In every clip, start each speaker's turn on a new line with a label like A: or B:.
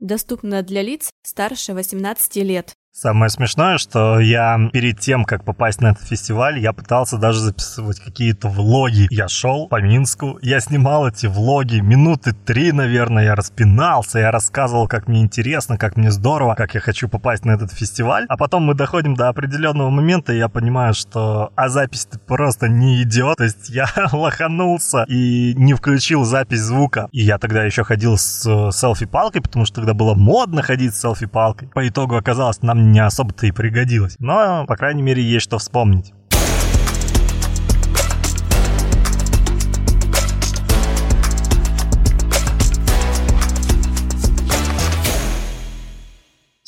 A: Доступно для лиц старше 18 лет.
B: Самое смешное, что я перед тем, как попасть на этот фестиваль, я пытался даже записывать какие-то влоги. Я шел по Минску, я снимал эти влоги минуты три, наверное, я распинался, я рассказывал, как мне интересно, как мне здорово, как я хочу попасть на этот фестиваль. А потом мы доходим до определенного момента, и я понимаю, что а запись просто не идет. То есть я лоханулся и не включил запись звука. И я тогда еще ходил с э, селфи-палкой, потому что тогда было модно ходить с селфи-палкой. По итогу оказалось, нам не особо-то и пригодилось. Но, по крайней мере, есть что вспомнить.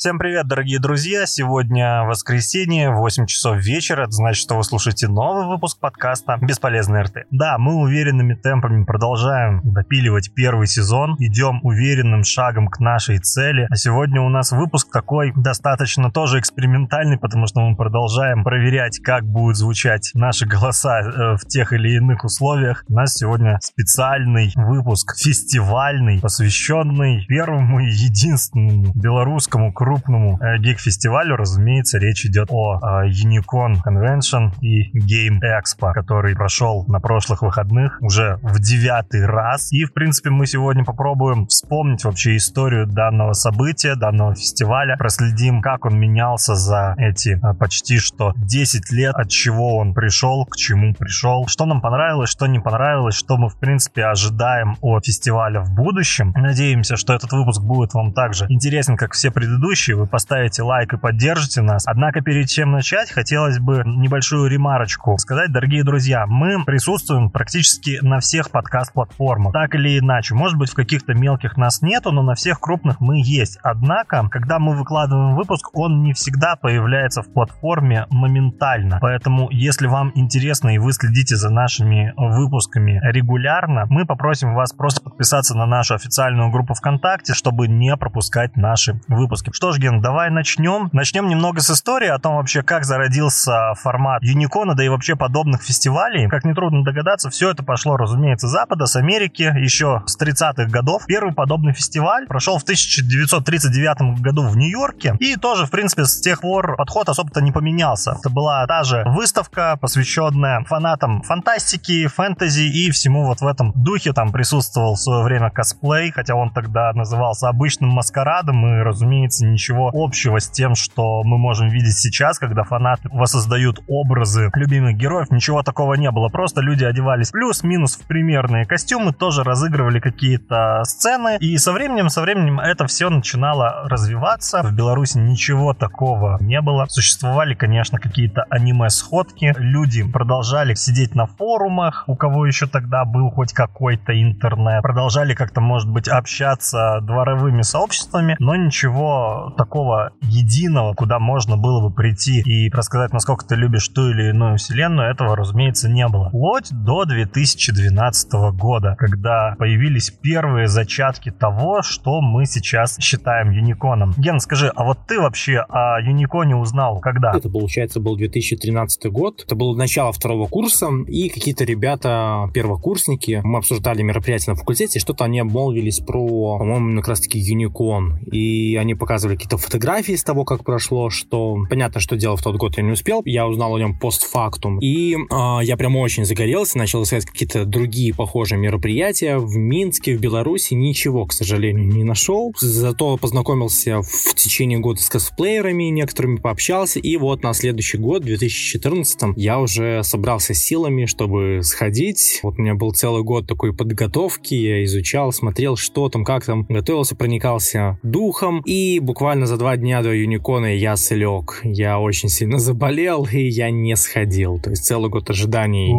B: Всем привет, дорогие друзья! Сегодня воскресенье, 8 часов вечера. Это значит, что вы слушаете новый выпуск подкаста «Бесполезный РТ». Да, мы уверенными темпами продолжаем допиливать первый сезон. Идем уверенным шагом к нашей цели. А сегодня у нас выпуск такой достаточно тоже экспериментальный, потому что мы продолжаем проверять, как будут звучать наши голоса э, в тех или иных условиях. У нас сегодня специальный выпуск, фестивальный, посвященный первому и единственному белорусскому кругу крупному э, гик-фестивалю, разумеется, речь идет о э, Unicon Convention и Game Expo, который прошел на прошлых выходных уже в девятый раз. И, в принципе, мы сегодня попробуем вспомнить вообще историю данного события, данного фестиваля, проследим, как он менялся за эти э, почти что 10 лет, от чего он пришел, к чему пришел, что нам понравилось, что не понравилось, что мы, в принципе, ожидаем от фестиваля в будущем. Надеемся, что этот выпуск будет вам также интересен, как все предыдущие, ведущие, вы поставите лайк и поддержите нас. Однако перед чем начать, хотелось бы небольшую ремарочку сказать, дорогие друзья, мы присутствуем практически на всех подкаст-платформах, так или иначе. Может быть, в каких-то мелких нас нету, но на всех крупных мы есть. Однако, когда мы выкладываем выпуск, он не всегда появляется в платформе моментально. Поэтому, если вам интересно и вы следите за нашими выпусками регулярно, мы попросим вас просто подписаться на нашу официальную группу ВКонтакте, чтобы не пропускать наши выпуски. Что ж, Ген, давай начнем. Начнем немного с истории о том вообще, как зародился формат Юникона, да и вообще подобных фестивалей. Как нетрудно догадаться, все это пошло, разумеется, с Запада, с Америки, еще с 30-х годов. Первый подобный фестиваль прошел в 1939 году в Нью-Йорке. И тоже, в принципе, с тех пор подход особо-то не поменялся. Это была та же выставка, посвященная фанатам фантастики, фэнтези и всему вот в этом духе. Там присутствовал в свое время косплей, хотя он тогда назывался обычным маскарадом и, разумеется, ничего ничего общего с тем, что мы можем видеть сейчас, когда фанаты воссоздают образы любимых героев. Ничего такого не было. Просто люди одевались плюс-минус в примерные костюмы, тоже разыгрывали какие-то сцены. И со временем, со временем это все начинало развиваться. В Беларуси ничего такого не было. Существовали, конечно, какие-то аниме-сходки. Люди продолжали сидеть на форумах, у кого еще тогда был хоть какой-то интернет. Продолжали как-то, может быть, общаться дворовыми сообществами, но ничего такого единого, куда можно было бы прийти и рассказать, насколько ты любишь ту или иную вселенную, этого, разумеется, не было. Вплоть до 2012 года, когда появились первые зачатки того, что мы сейчас считаем юниконом. Ген, скажи, а вот ты вообще о юниконе узнал когда?
C: Это, получается, был 2013 год. Это было начало второго курса, и какие-то ребята, первокурсники, мы обсуждали мероприятие на факультете, что-то они обмолвились про, по-моему, как раз-таки юникон. И они показывали какие-то фотографии с того, как прошло, что понятно, что дело в тот год я не успел. Я узнал о нем постфактум. И э, я прям очень загорелся, начал искать какие-то другие похожие мероприятия. В Минске, в Беларуси ничего, к сожалению, не нашел. Зато познакомился в течение года с косплеерами, некоторыми пообщался. И вот на следующий год, 2014, я уже собрался силами, чтобы сходить. Вот у меня был целый год такой подготовки. Я изучал, смотрел, что там, как там. Готовился, проникался духом. И буквально буквально за два дня до Юникона я слег. Я очень сильно заболел, и я не сходил. То есть целый год ожиданий.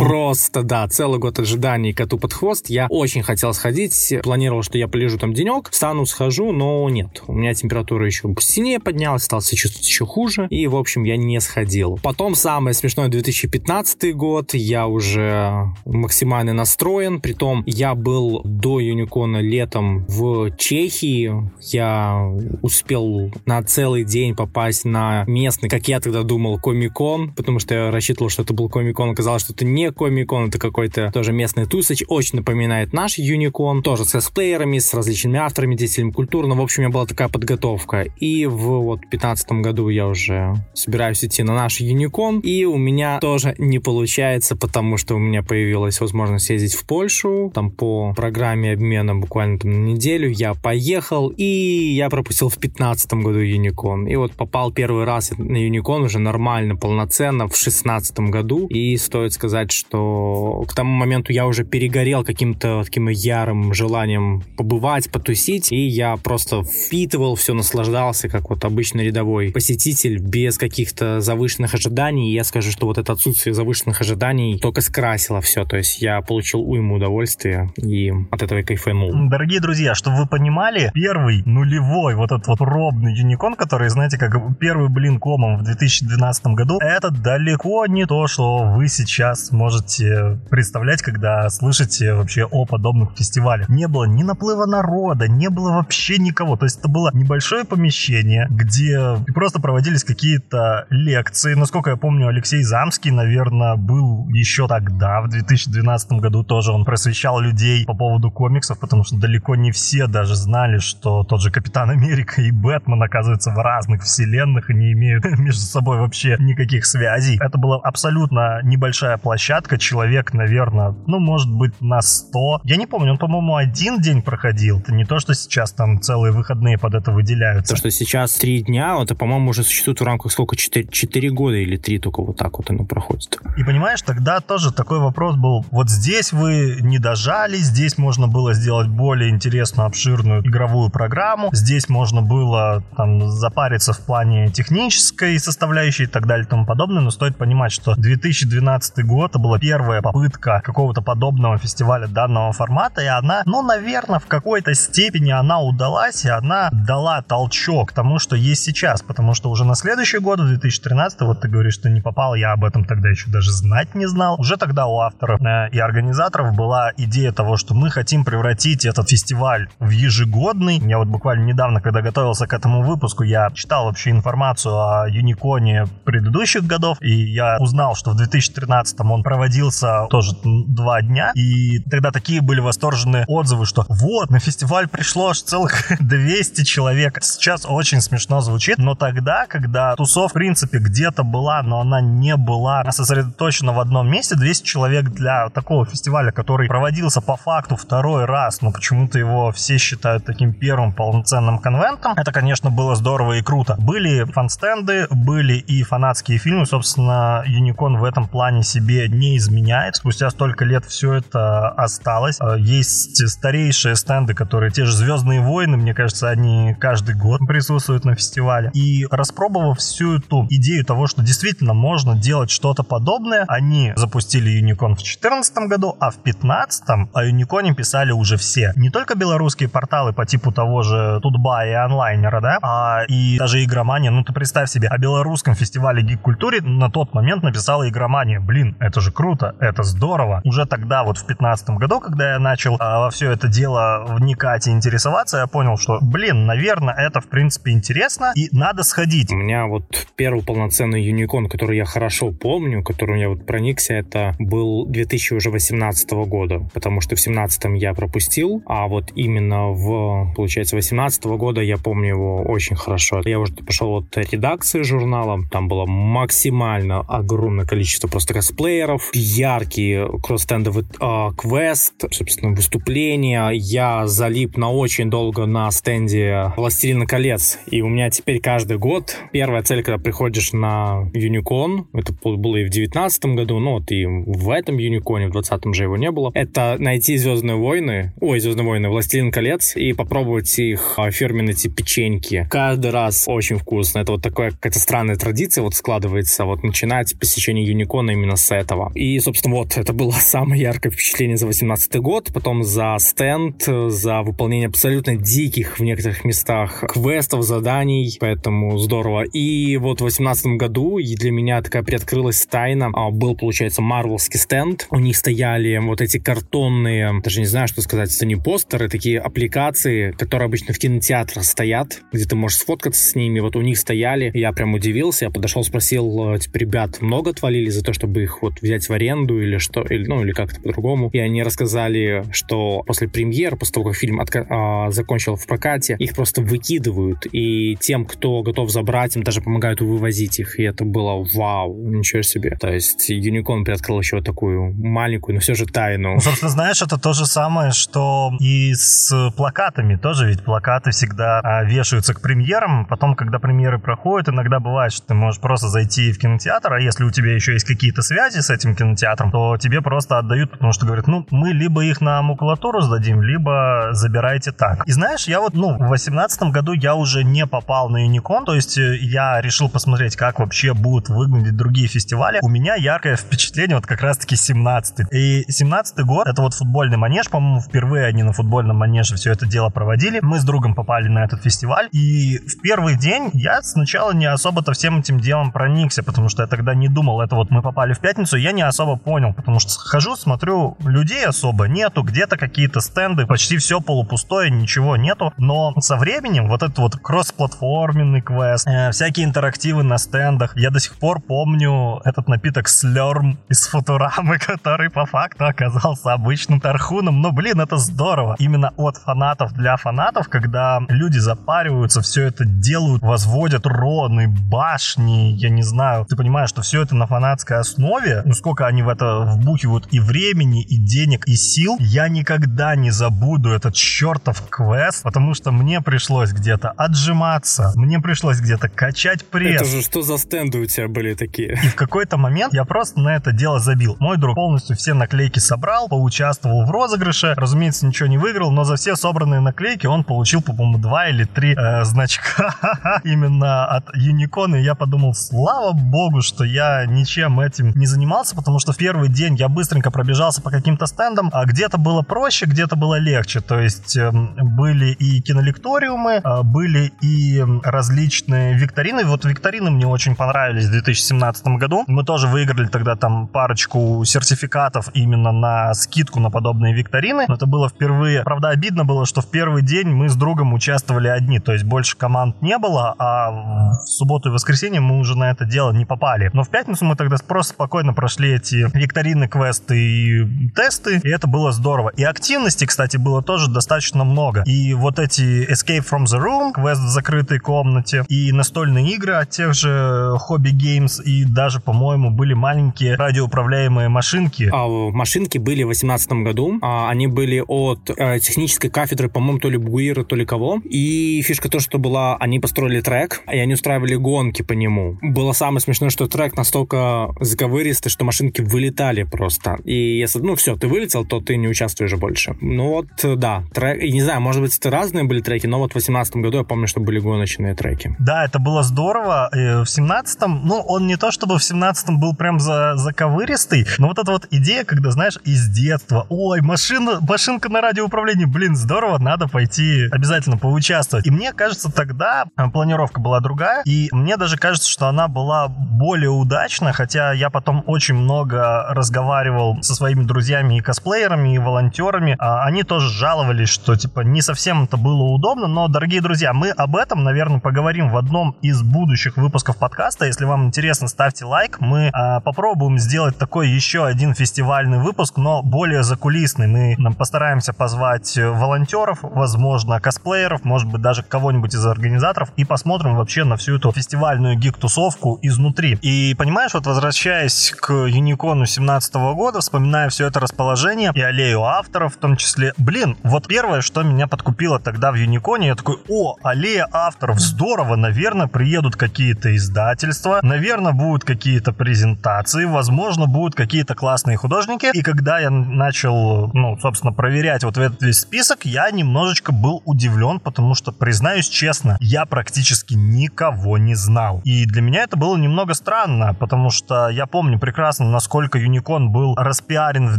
C: Просто, да, целый год ожиданий коту под хвост. Я очень хотел сходить. Планировал, что я полежу там денек, встану, схожу, но нет. У меня температура еще сильнее поднялась, стал себя чувствовать еще хуже. И, в общем, я не сходил. Потом самое смешное 2015 год. Я уже максимально настроен. Притом я был до Юникона летом в Чехии. Я успел на целый день попасть на местный, как я тогда думал, комикон, потому что я рассчитывал, что это был комикон, оказалось, что это не комикон, это какой-то тоже местный тусач, очень напоминает наш Юникон, тоже с косплеерами, с различными авторами, деятелями культуры, но, в общем, у меня была такая подготовка. И в вот 15 году я уже собираюсь идти на наш Юникон, и у меня тоже не получается, потому что у меня появилась возможность ездить в Польшу, там по программе обмена буквально там на неделю я поехал, и я пропустил в 15 году Юникон. И вот попал первый раз на Юникон уже нормально, полноценно в 16 году, и стоит сказать, что к тому моменту я уже перегорел каким-то таким ярым желанием побывать, потусить, и я просто впитывал все, наслаждался, как вот обычный рядовой посетитель, без каких-то завышенных ожиданий. И я скажу, что вот это отсутствие завышенных ожиданий только скрасило все. То есть я получил уйму удовольствия и от этого и кайфанул.
B: Дорогие друзья, чтобы вы понимали, первый нулевой вот этот вот робный юникон, который, знаете, как первый блин комом в 2012 году, это далеко не то, что вы сейчас можете представлять, когда слышите вообще о подобных фестивалях. Не было ни наплыва народа, не было вообще никого. То есть это было небольшое помещение, где просто проводились какие-то лекции. Насколько я помню, Алексей Замский, наверное, был еще тогда, в 2012 году тоже. Он просвещал людей по поводу комиксов, потому что далеко не все даже знали, что тот же Капитан Америка и Бэтмен оказываются в разных вселенных и не имеют между собой вообще никаких связей. Это была абсолютно небольшая площадка, человек, наверное, ну, может быть, на 100. Я не помню, он, по-моему, один день проходил. Это не то, что сейчас там целые выходные под это выделяются.
C: То, что сейчас три дня, это, по-моему, уже существует в рамках сколько? Четыре, четыре года или три только вот так вот оно проходит.
B: И понимаешь, тогда тоже такой вопрос был. Вот здесь вы не дожали, здесь можно было сделать более интересную, обширную игровую программу, здесь можно было там запариться в плане технической составляющей и так далее и тому подобное, но стоит понимать, что 2012 год это была первая попытка какого-то подобного фестиваля данного формата, и она, ну, наверное, в какой-то степени она удалась, и она дала толчок тому, что есть сейчас, потому что уже на следующий год, 2013, вот ты говоришь, что не попал, я об этом тогда еще даже знать не знал. Уже тогда у авторов э, и организаторов была идея того, что мы хотим превратить этот фестиваль в ежегодный. Я вот буквально недавно, когда готовился к этому выпуску, я читал вообще информацию о Юниконе предыдущих годов, и я узнал, что в 2013 он проводился тоже два дня, и тогда такие были восторженные отзывы, что вот, на фестиваль пришло аж целых 200 человек. Сейчас очень смешно звучит, но тогда, когда тусов, в принципе, где-то была, но она не была сосредоточена в одном месте, 200 человек для такого фестиваля, который проводился по факту второй раз, но почему-то его все считают таким первым полноценным конвентом, это, конечно, было здорово и круто. Были фан-стенды, были и фанатские фильмы, собственно, Юникон в этом плане себе не изменяет. Спустя столько лет все это осталось. Э, есть старейшие стенды, которые те же Звездные войны, мне кажется, они каждый год присутствуют на фестивале. И распробовав всю эту идею того, что действительно можно делать что-то подобное, они запустили Юникон в 2014 году, а в 2015 о Юниконе писали уже все. Не только белорусские порталы по типу того же Тутба и онлайнера, да, а и даже игромания. Ну ты представь себе, о белорусском фестивале гик-культуре на тот момент написала игромания. Блин, это же круто, это здорово. Уже тогда, вот в 2015 году, когда я начал а, во все это дело вникать и интересоваться, я понял, что, блин, наверное, это в принципе интересно и надо сходить.
C: У меня вот первый полноценный юникон, который я хорошо помню, которым я вот проникся, это был 2018 года, потому что в 17 я пропустил, а вот именно в, получается, 18 года я помню его очень хорошо. Я уже пошел от редакции журнала, там было максимально огромное количество просто косплееров, яркие кросс-стендовый э, квест, собственно, выступления. Я залип на очень долго на стенде «Властелина колец», и у меня теперь каждый год первая цель, когда приходишь на Юникон, это было и в 19 году, ну вот и в этом Юниконе, в 20 же его не было, это найти «Звездные войны», ой, «Звездные войны», «Властелин колец» и попробовать их а, фирменные эти печеньки. Каждый раз очень вкусно. Это вот такая какая-то странная традиция вот складывается, вот начинать посещение Юникона именно с этого. И, собственно, вот, это было самое яркое впечатление за 18 год, потом за стенд, за выполнение абсолютно диких в некоторых местах квестов, заданий, поэтому здорово. И вот в 18 году и для меня такая приоткрылась тайна. А, был, получается, марвелский стенд. У них стояли вот эти картонные, даже не знаю, что сказать, это не постеры, такие аппликации, которые обычно в кинотеатрах стоят, где ты можешь сфоткаться с ними. Вот у них стояли, я прям удивился, я подошел, спросил, типа, ребят, много отвалили за то, чтобы их вот взять в аренду или что, или, ну, или как-то по-другому. И они рассказали, что после премьер, после того, как фильм отка- а, закончил в прокате, их просто выкидывают. И тем, кто готов забрать, им даже помогают вывозить их. И это было вау, ничего себе. То есть Unicorn приоткрыл еще такую маленькую, но все же тайну.
B: Ну, собственно, знаешь, это то же самое, что и с плакатами. Тоже ведь плакаты всегда а, вешаются к премьерам. Потом, когда премьеры проходят, иногда бывает, что ты можешь просто зайти в кинотеатр, а если у тебя еще есть какие-то связи с этим кинотеатром, то тебе просто отдают, потому что говорят, ну, мы либо их на макулатуру сдадим, либо забирайте так. И знаешь, я вот, ну, в 2018 году я уже не попал на Юникон, то есть э, я решил посмотреть, как вообще будут выглядеть другие фестивали. У меня яркое впечатление вот как раз-таки 17 И 17 год, это вот футбольный манеж, по-моему, впервые они на футбольном манеже все это дело проводили. Мы с другом попали на этот фестиваль, и в первый день я сначала не особо-то всем этим делом проникся, потому что я тогда не думал, это вот мы попали в пятницу, я не особо понял, потому что хожу, смотрю, людей особо нету, где-то какие-то стенды, почти все полупустое, ничего нету, но со временем вот этот вот кроссплатформенный квест, э, всякие интерактивы на стендах, я до сих пор помню этот напиток Слерм из Футурамы, который по факту оказался обычным тархуном, но блин, это здорово. Именно от фанатов для фанатов, когда люди запариваются, все это делают, возводят роны, башни, я не знаю, ты понимаешь, что все это на фанатской основе, ну сколько они в это вбухивают и времени, и денег, и сил, я никогда не забуду этот чертов квест, потому что мне пришлось где-то отжиматься, мне пришлось где-то качать пресс.
C: Это же что за стенды у тебя были такие?
B: И в какой-то момент я просто на это дело забил. Мой друг полностью все наклейки собрал, поучаствовал в розыгрыше, разумеется, ничего не выиграл, но за все собранные наклейки он получил, по-моему, два или три э, значка именно от Юникона, и я подумал, слава богу, что я ничем этим не занимался, потому что в первый день я быстренько пробежался по каким-то стендам, а где-то было проще, где-то было легче. То есть э, были и кинолекториумы, э, были и различные викторины. Вот викторины мне очень понравились в 2017 году. Мы тоже выиграли тогда там парочку сертификатов именно на скидку на подобные викторины. Но это было впервые. Правда, обидно было, что в первый день мы с другом участвовали одни. То есть больше команд не было, а в субботу и воскресенье мы уже на это дело не попали. Но в пятницу мы тогда просто спокойно прошли эти викторины, квесты и тесты, и это было здорово. И активности, кстати, было тоже достаточно много. И вот эти Escape from the Room, квест в закрытой комнате, и настольные игры от тех же Hobby Games, и даже, по-моему, были маленькие радиоуправляемые машинки.
C: А машинки были в 2018 году. А, они были от э, технической кафедры, по-моему, то ли Буира, то ли кого. И фишка то, что была, они построили трек, и они устраивали гонки по нему. Было самое смешное, что трек настолько заковыристый, что машинки вылетали просто. И если, ну все, ты вылетел, то ты не участвуешь больше. Ну вот, да, трек, и не знаю, может быть, это разные были треки, но вот в 2018 году я помню, что были гоночные треки.
B: Да, это было здорово. В 17-м, ну, он не то чтобы в 17-м был прям за, заковыристый, но вот эта вот идея, когда, знаешь, из детства, ой, машина, машинка на радиоуправлении, блин, здорово, надо пойти обязательно поучаствовать. И мне кажется, тогда планировка была другая, и мне даже кажется, что она была более удачна, хотя я потом очень много разговаривал со своими друзьями и косплеерами, и волонтерами. А они тоже жаловались, что, типа, не совсем это было удобно, но, дорогие друзья, мы об этом, наверное, поговорим в одном из будущих выпусков подкаста. Если вам интересно, ставьте лайк. Мы а, попробуем сделать такой еще один фестивальный выпуск, но более закулисный. Мы нам постараемся позвать волонтеров, возможно, косплееров, может быть, даже кого-нибудь из организаторов, и посмотрим вообще на всю эту фестивальную гик-тусовку изнутри. И понимаешь, вот возвращаясь к Юникону 17 года, вспоминая все это расположение и аллею авторов в том числе, блин, вот первое, что меня подкупило тогда в Юниконе, я такой, о, аллея авторов, здорово, наверное, приедут какие-то издательства, наверное, будут какие-то презентации, возможно, будут какие-то классные художники. И когда я начал, ну, собственно, проверять вот этот весь список, я немножечко был удивлен, потому что, признаюсь честно, я практически никого не знал. И для меня это было немного странно, потому что я помню прекрасно, насколько Юникон был распиарен в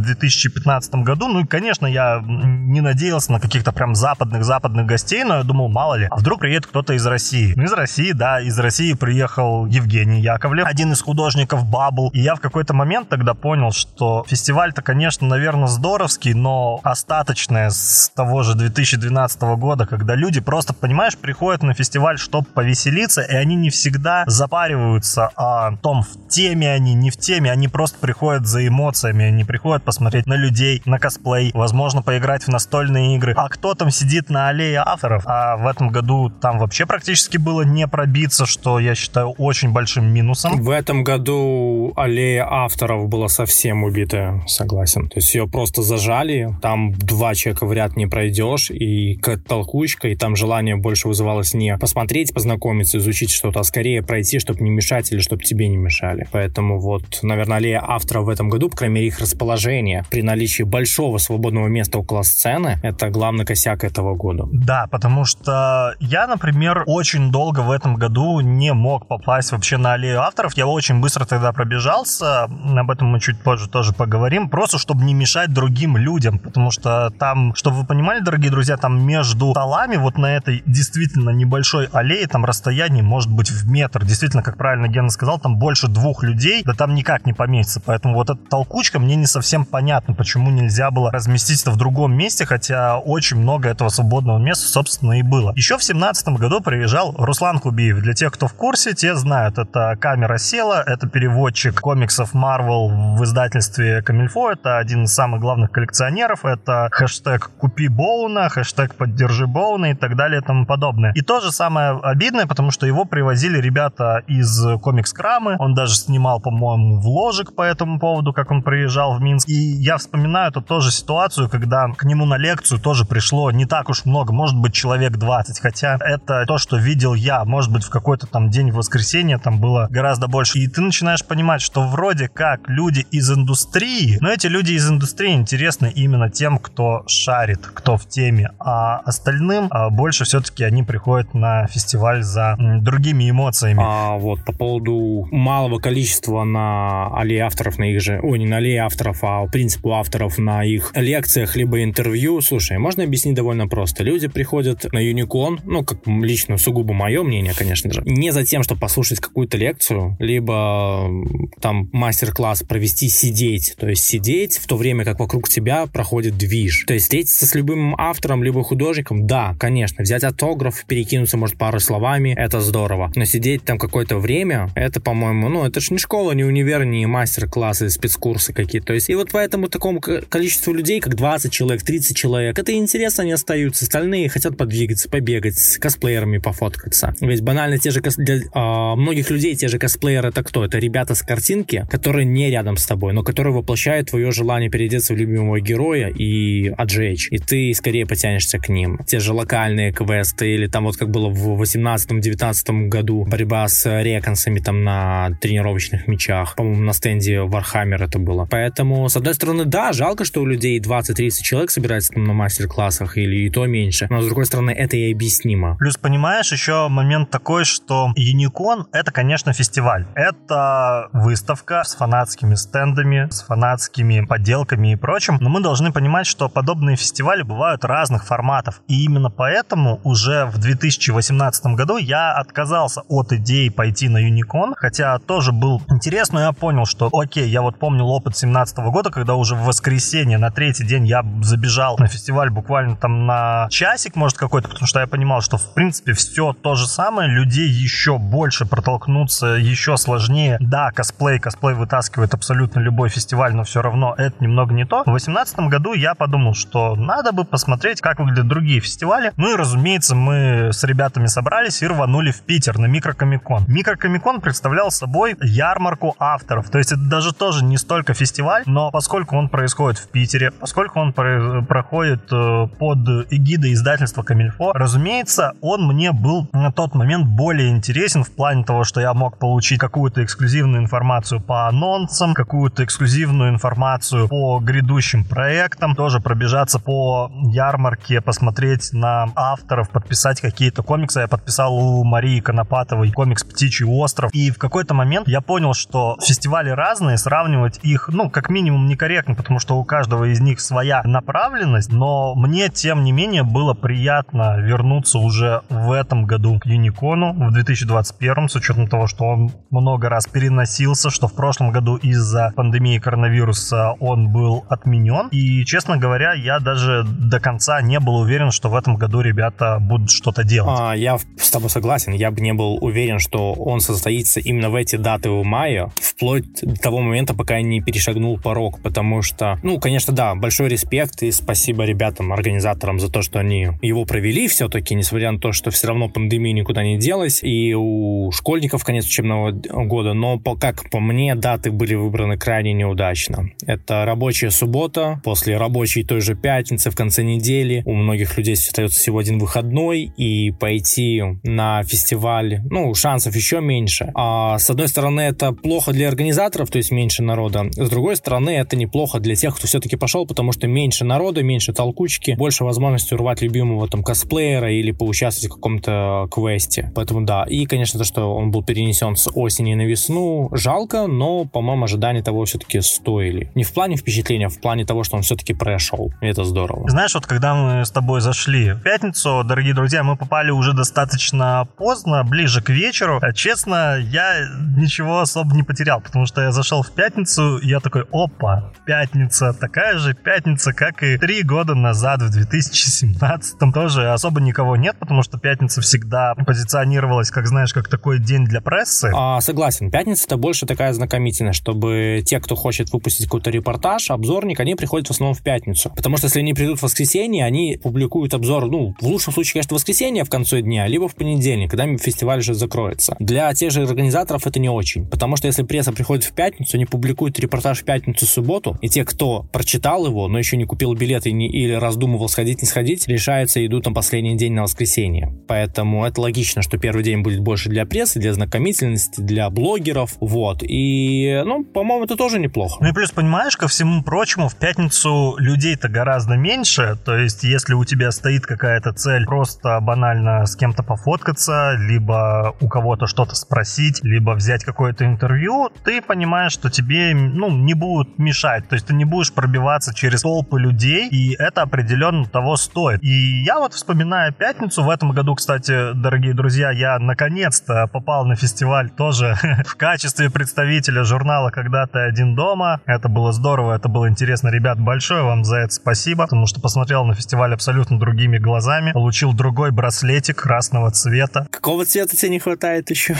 B: 2015 году. Ну и, конечно, я не надеялся на каких-то прям западных-западных гостей, но я думал, мало ли, а вдруг приедет кто-то из России. Ну, из России, да, из России приехал Евгений Яковлев, один из художников Бабл. И я в какой-то момент тогда понял, что фестиваль-то, конечно, наверное, здоровский, но остаточное с того же 2012 года, когда люди люди просто, понимаешь, приходят на фестиваль, чтобы повеселиться, и они не всегда запариваются о том, в теме они, не в теме, они просто приходят за эмоциями, они приходят посмотреть на людей, на косплей, возможно, поиграть в настольные игры. А кто там сидит на аллее авторов? А в этом году там вообще практически было не пробиться, что я считаю очень большим минусом.
C: В этом году аллея авторов была совсем убитая, согласен. То есть ее просто зажали, там два человека в ряд не пройдешь, и толкучка, и там желание больше вызывалось не посмотреть, познакомиться, изучить что-то, а скорее пройти, чтобы не мешать или чтобы тебе не мешали. Поэтому вот, наверное, аллея авторов в этом году, по крайней мере, их расположение при наличии большого свободного места около сцены, это главный косяк этого года.
B: Да, потому что я, например, очень долго в этом году не мог попасть вообще на аллею авторов. Я очень быстро тогда пробежался, об этом мы чуть позже тоже поговорим, просто чтобы не мешать другим людям, потому что там, чтобы вы понимали, дорогие друзья, там между столами вот на этой действительно небольшой аллее, там расстояние может быть в метр. Действительно, как правильно Гена сказал, там больше двух людей, да там никак не поместится. Поэтому вот эта толкучка мне не совсем понятно, почему нельзя было разместить это в другом месте, хотя очень много этого свободного места, собственно, и было. Еще в семнадцатом году приезжал Руслан Кубиев. Для тех, кто в курсе, те знают, это камера села, это переводчик комиксов Marvel в издательстве Камильфо, это один из самых главных коллекционеров, это хэштег «Купи Боуна», хэштег «Поддержи Боуна» и так далее и тому подобное. И то же самое обидное, потому что его привозили ребята из комикс-крамы, он даже снимал, по-моему, вложек по этому поводу, как он приезжал в Минск. И я вспоминаю эту тоже ситуацию, когда к нему на лекцию тоже пришло не так уж много, может быть, человек 20, хотя это то, что видел я, может быть, в какой-то там день в воскресенье там было гораздо больше. И ты начинаешь понимать, что вроде как люди из индустрии, но эти люди из индустрии интересны именно тем, кто шарит, кто в теме, а остальным а, больше все-таки они приходят на фестиваль за другими эмоциями.
C: А вот по поводу малого количества на аллее авторов, на их же, ой, не на аллее авторов, а по принципу авторов на их лекциях либо интервью, слушай, можно объяснить довольно просто. Люди приходят на Юникон, ну, как лично сугубо мое мнение, конечно же, не за тем, чтобы послушать какую-то лекцию, либо там мастер-класс провести, сидеть, то есть сидеть в то время, как вокруг тебя проходит движ. То есть встретиться с любым автором, либо художником, да, конечно, взять автограф, перекинуться, может, пару словами, это здорово. Но сидеть там какое-то время, это, по-моему, ну, это же не школа, не универ, не мастер-классы, спецкурсы какие-то. То есть, и вот поэтому такому количеству людей, как 20 человек, 30 человек, это интересно, они остаются. Остальные хотят подвигаться, побегать, с косплеерами пофоткаться. Ведь банально те же, для э, многих людей те же косплееры это кто? Это ребята с картинки, которые не рядом с тобой, но которые воплощают твое желание переодеться в любимого героя и отжечь. И ты скорее потянешься к ним. Те же локальные квесты или там вот как было в 18-19 году борьба с реконсами там на тренировочных мечах. По-моему, на стенде Warhammer это было. Поэтому, с одной стороны, да, жалко, что у людей 20-30 человек собирается там на мастер-классах или и то меньше. Но, с другой стороны, это и объяснимо.
B: Плюс, понимаешь, еще момент такой, что Юникон — это, конечно, фестиваль. Это выставка с фанатскими стендами, с фанатскими подделками и прочим. Но мы должны понимать, что подобные фестивали бывают разных форматов. И именно поэтому уже в 2018 году я отказался от идеи пойти на Юникон, хотя тоже был интерес, но я понял, что окей, я вот помнил опыт 2017 года, когда уже в воскресенье на третий день я забежал на фестиваль буквально там на часик, может, какой-то, потому что я понимал, что в принципе все то же самое, людей еще больше протолкнуться еще сложнее. Да, косплей, косплей вытаскивает абсолютно любой фестиваль, но все равно это немного не то. В 2018 году я подумал, что надо бы посмотреть, как выглядят другие фестивали. Ну и, разумеется, мы с ребятами собрались и рванули в Питер на Микрокомикон. Микрокомикон представлял собой ярмарку авторов. То есть это даже тоже не столько фестиваль, но поскольку он происходит в Питере, поскольку он про- проходит э, под эгидой издательства Камильфо, разумеется, он мне был на тот момент более интересен в плане того, что я мог получить какую-то эксклюзивную информацию по анонсам, какую-то эксклюзивную информацию по грядущим проектам, тоже пробежаться по ярмарке, посмотреть на авторов, подписать какие-то комиксы. Я подписал у Марии Конопатовой комикс «Птичий остров». И в какой-то момент я понял, что фестивали разные, сравнивать их, ну, как минимум, некорректно, потому что у каждого из них своя направленность, но мне, тем не менее, было приятно вернуться уже в этом году к Юникону, в 2021, с учетом того, что он много раз переносился, что в прошлом году из-за пандемии коронавируса он был отменен. И, честно говоря, я даже до конца не был уверен, что в этом году ребята будут что-то делать.
C: А, я с тобой согласен. Я бы не был уверен, что он состоится именно в эти даты в мае, вплоть до того момента, пока я не перешагнул порог, потому что, ну, конечно, да, большой респект и спасибо ребятам, организаторам за то, что они его провели все-таки, несмотря на то, что все равно пандемия никуда не делась, и у школьников конец учебного года, но, по, как по мне, даты были выбраны крайне неудачно. Это рабочая суббота, после рабочей той же пятницы в конце недели, у многих людей остается всего один выходной, и пойти на фестиваль, ну, шансов еще меньше. А с одной стороны, это плохо для организаторов, то есть меньше народа, с другой стороны, это неплохо для тех, кто все-таки пошел, потому что меньше народа, меньше толкучки, больше возможности урвать любимого там косплеера или поучаствовать в каком-то квесте. Поэтому да. И, конечно, то, что он был перенесен с осени на весну, жалко, но, по-моему, ожидания того все-таки стоили. Не в плане впечатления, а в плане того, что он все-таки прошел. И это здорово.
B: Знаешь, вот когда мы с тобой зашли в пятницу, дорогие друзья, мы попали уже достаточно поздно, ближе к вечеру. А, честно, я ничего особо не потерял, потому что я зашел в пятницу, и я такой, опа, пятница, такая же пятница, как и три года назад, в 2017 там тоже особо никого нет, потому что пятница всегда позиционировалась, как знаешь, как такой день для прессы.
C: А, согласен, пятница это больше такая знакомительная, чтобы те, кто хочет выпустить какой-то репортаж, обзорник, они приходят в основном в пятницу. Потому что если они придут в воскресенье, они публикуют обзор, ну, в лучшем случае, конечно, в воскресенье в конце дня, либо в понедельник, когда фестиваль уже закроется. Для тех же организаторов это не очень, потому что если пресса приходит в пятницу, они публикуют репортаж в пятницу, субботу, и те, кто прочитал его, но еще не купил билеты не, или раздумывал сходить, не сходить, решаются и идут на последний день на воскресенье. Поэтому это логично, что первый день будет больше для прессы, для знакомительности, для блогеров, вот. И, ну, по-моему, это тоже неплохо.
B: Ну и плюс, понимаешь, ко всему прочему, в пятницу людей-то гораздо меньше, то есть если у тебя стоит какая-то цель просто банально с кем-то пофоткаться, либо у кого-то что-то спросить, либо взять какое-то интервью, ты понимаешь, что тебе, ну, не будут мешать, то есть ты не будешь пробиваться через толпы людей, и это определенно того стоит. И я вот вспоминаю пятницу, в этом году, кстати, дорогие друзья, я наконец-то попал на фестиваль тоже в качестве представителя журнала «Когда ты один дома». Это было здорово, это было интересно. Ребят, большое вам за это спасибо, потому что посмотрел на фестиваль абсолютно другими глазами, получил другой браслетик красного цвета.
C: Какого цвета тебе не хватает еще?